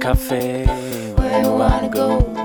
cafe where you wanna go.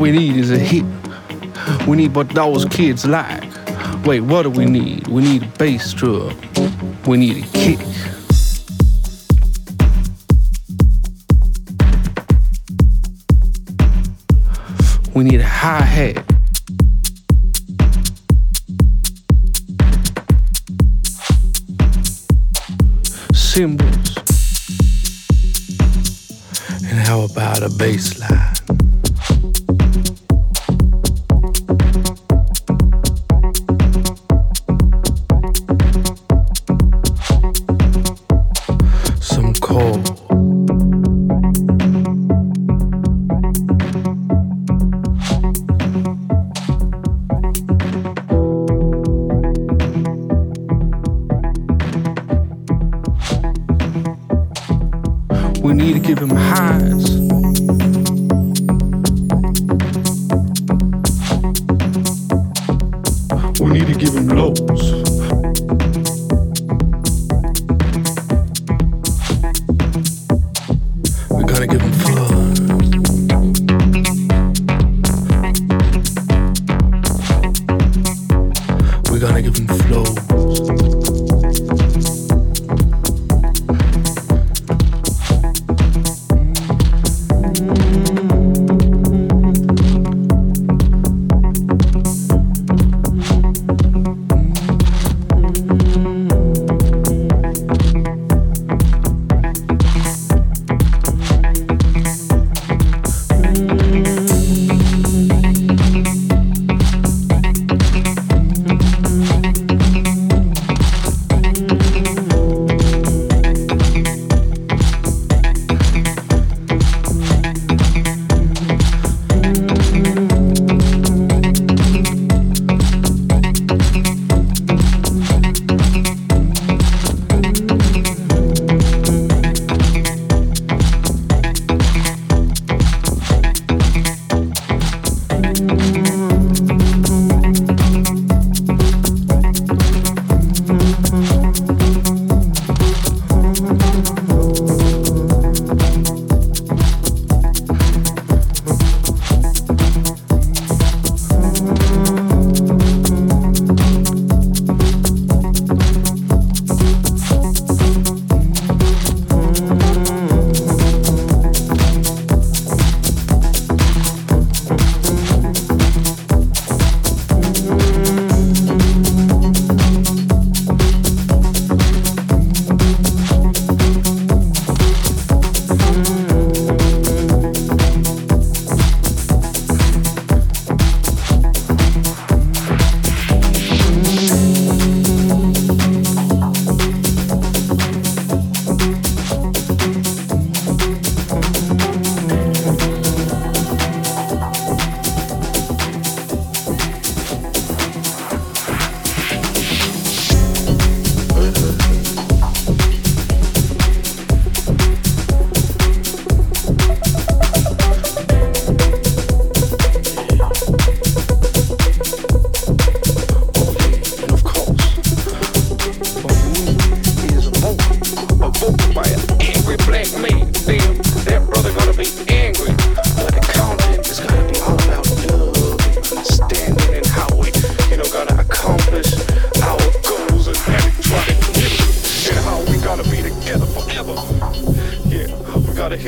We need is a hit. We need what those kids like. Wait, what do we need? We need a bass drum. We need a kick. We need a hi hat. Cymbals. And how about a bass line?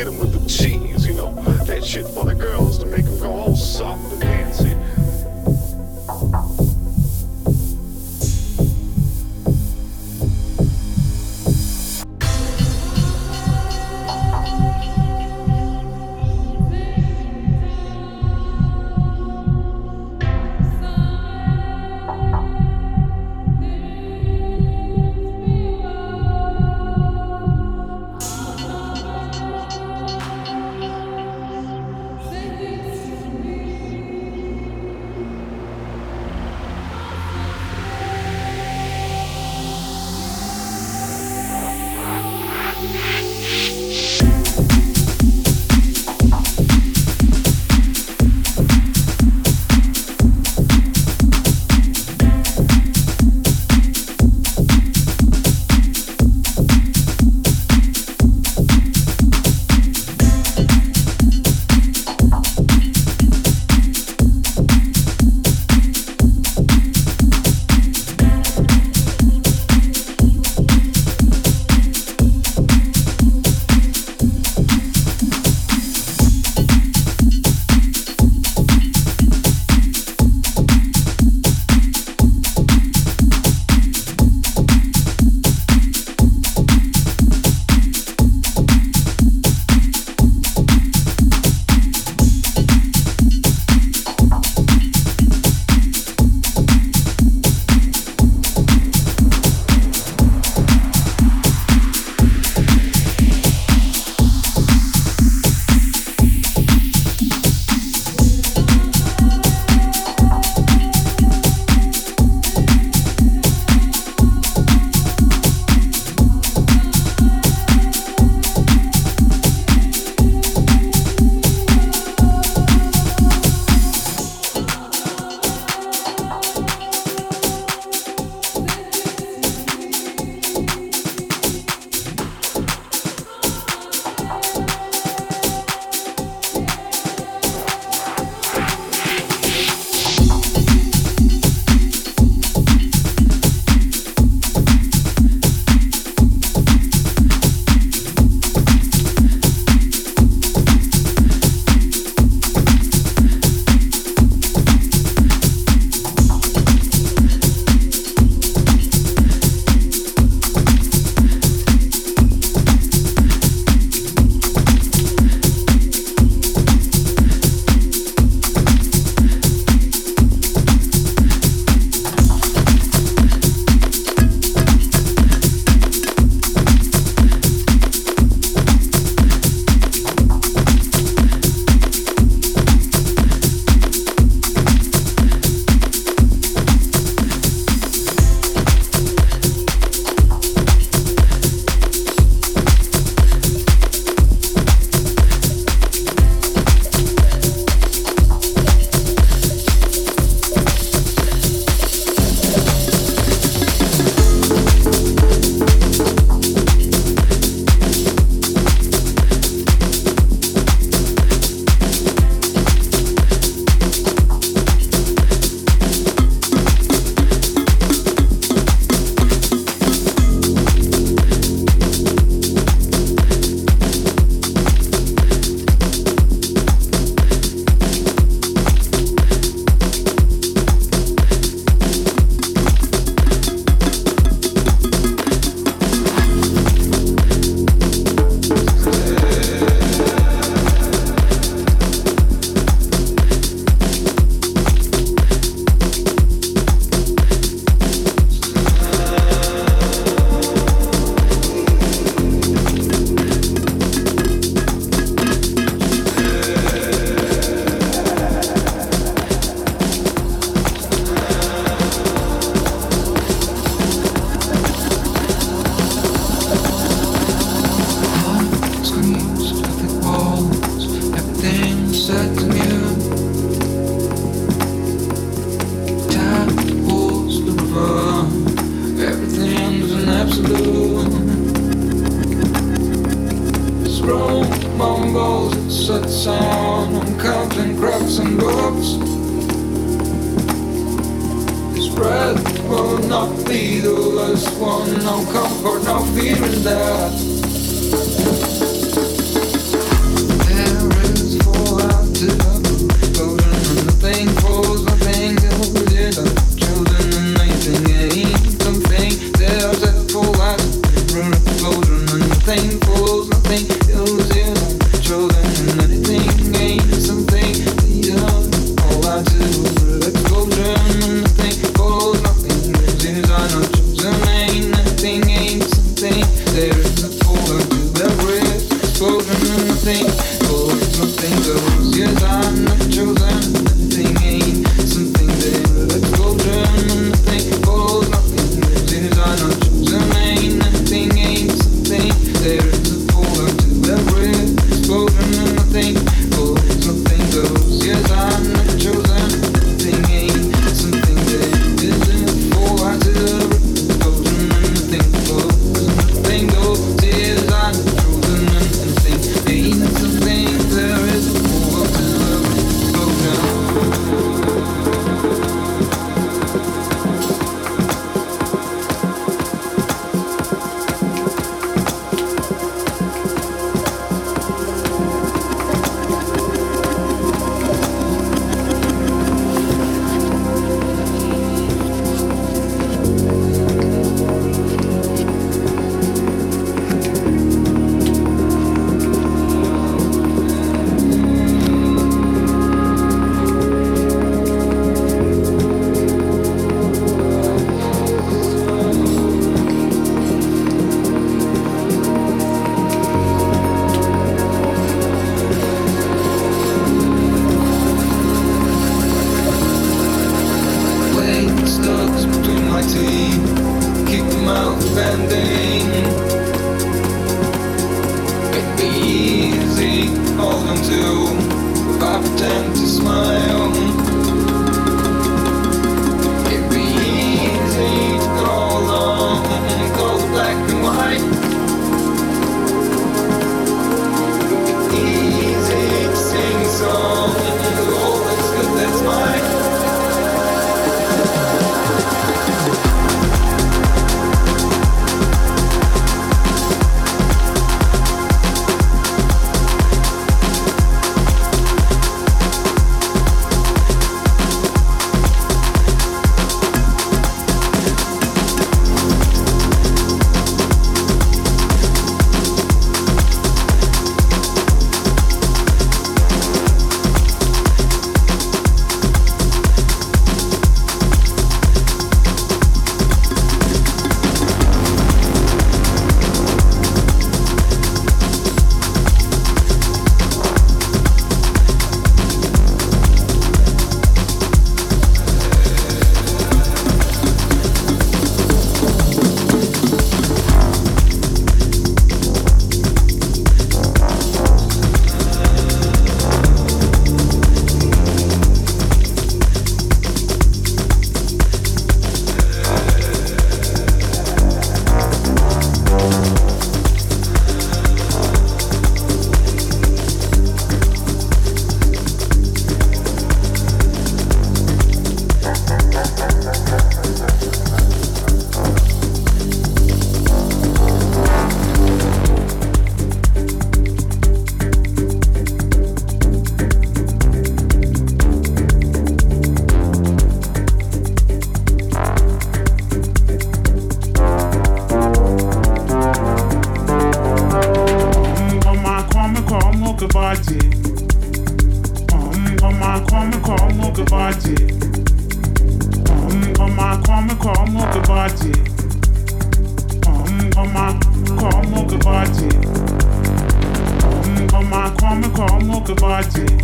get him with angels, yes I kwamo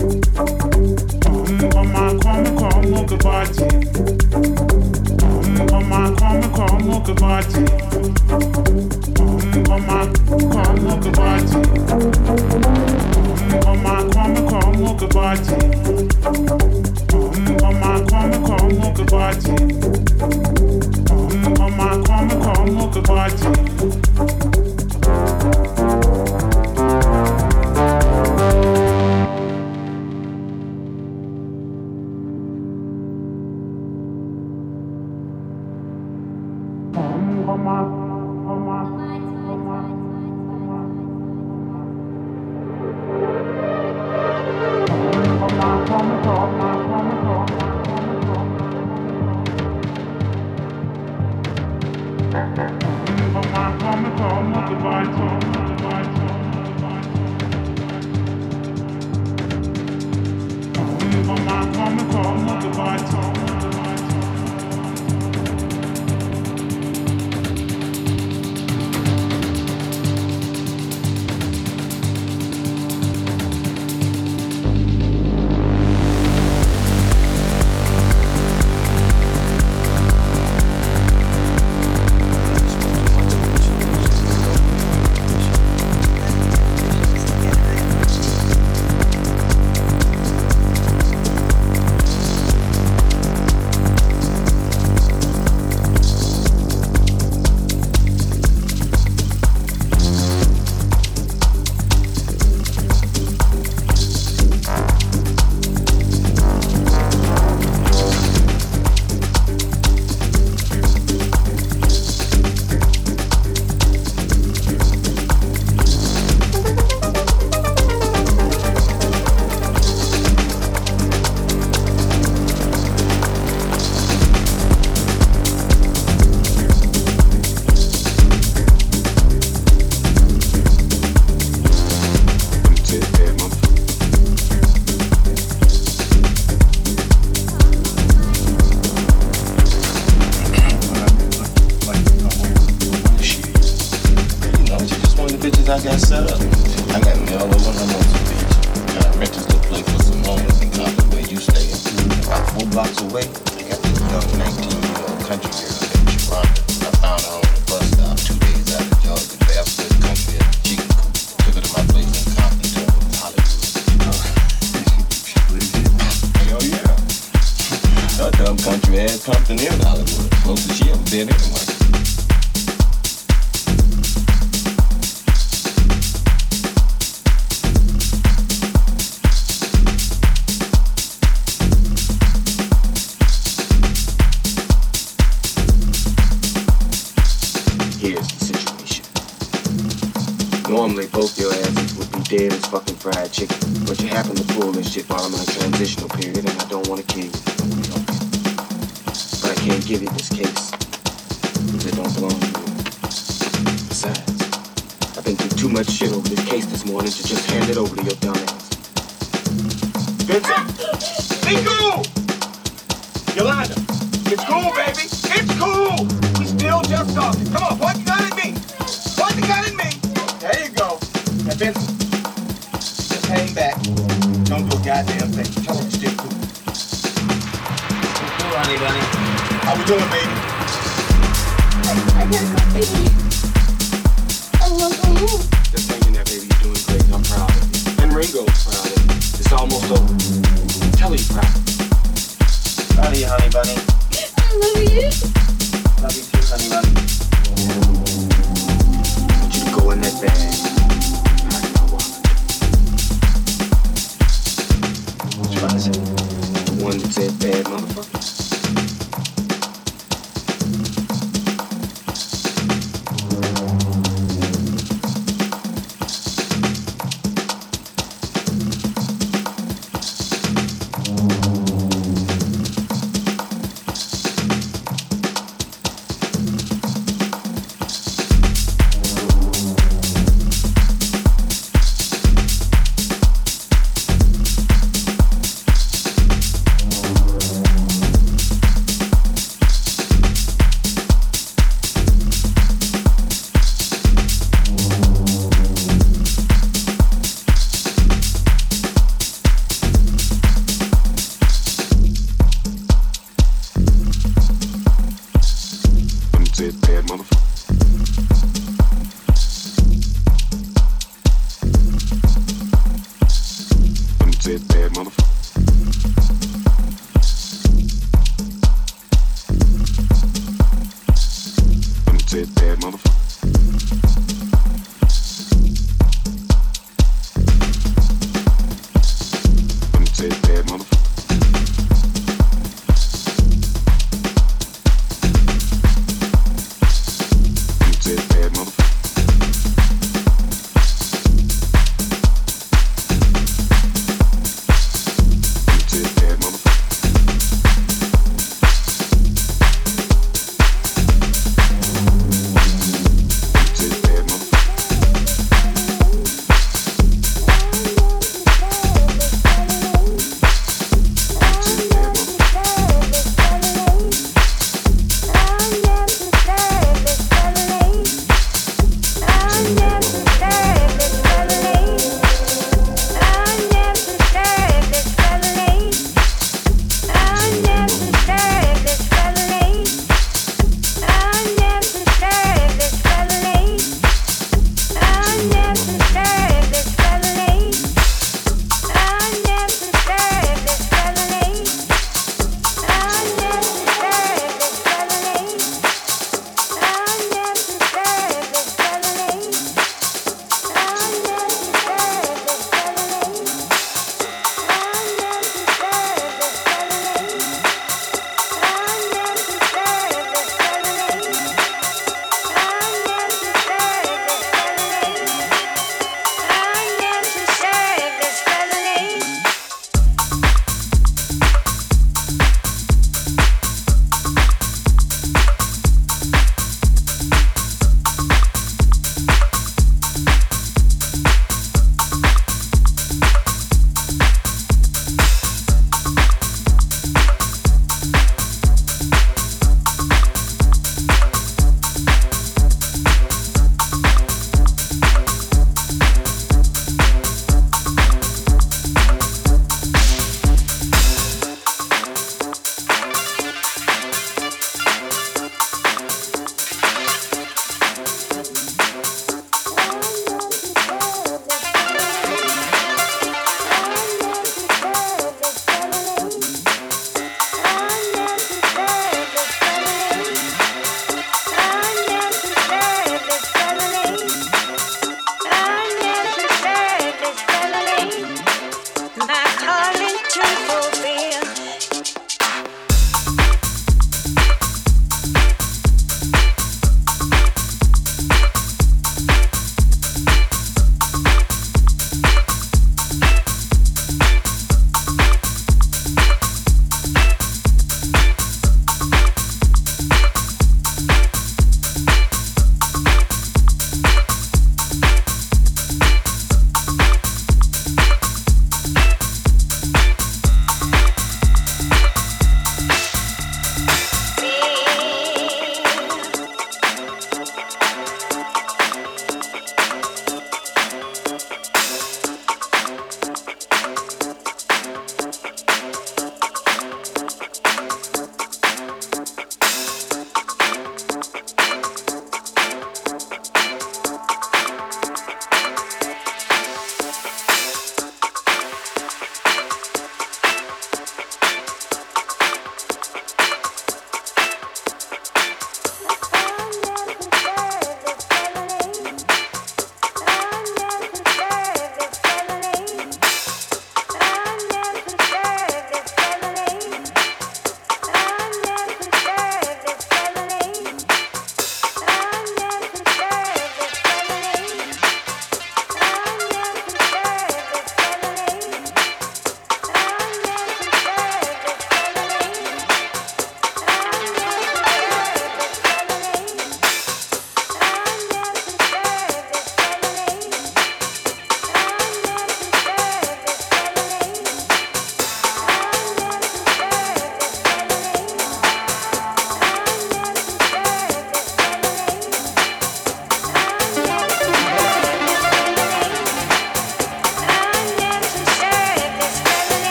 Come on, come on, look at my team. kids, just hang back. Don't do a goddamn thing. Tell them what you did do. What's honey bunny? How we doing, baby? I, I got my baby. I love you. Just hanging there, baby. You're doing great. I'm proud of you. And Ringo's proud of you. It's almost over. Tell you proud. Proud of you, honey bunny. I love you. Love you too, honey bunny. I want you to go in that bag.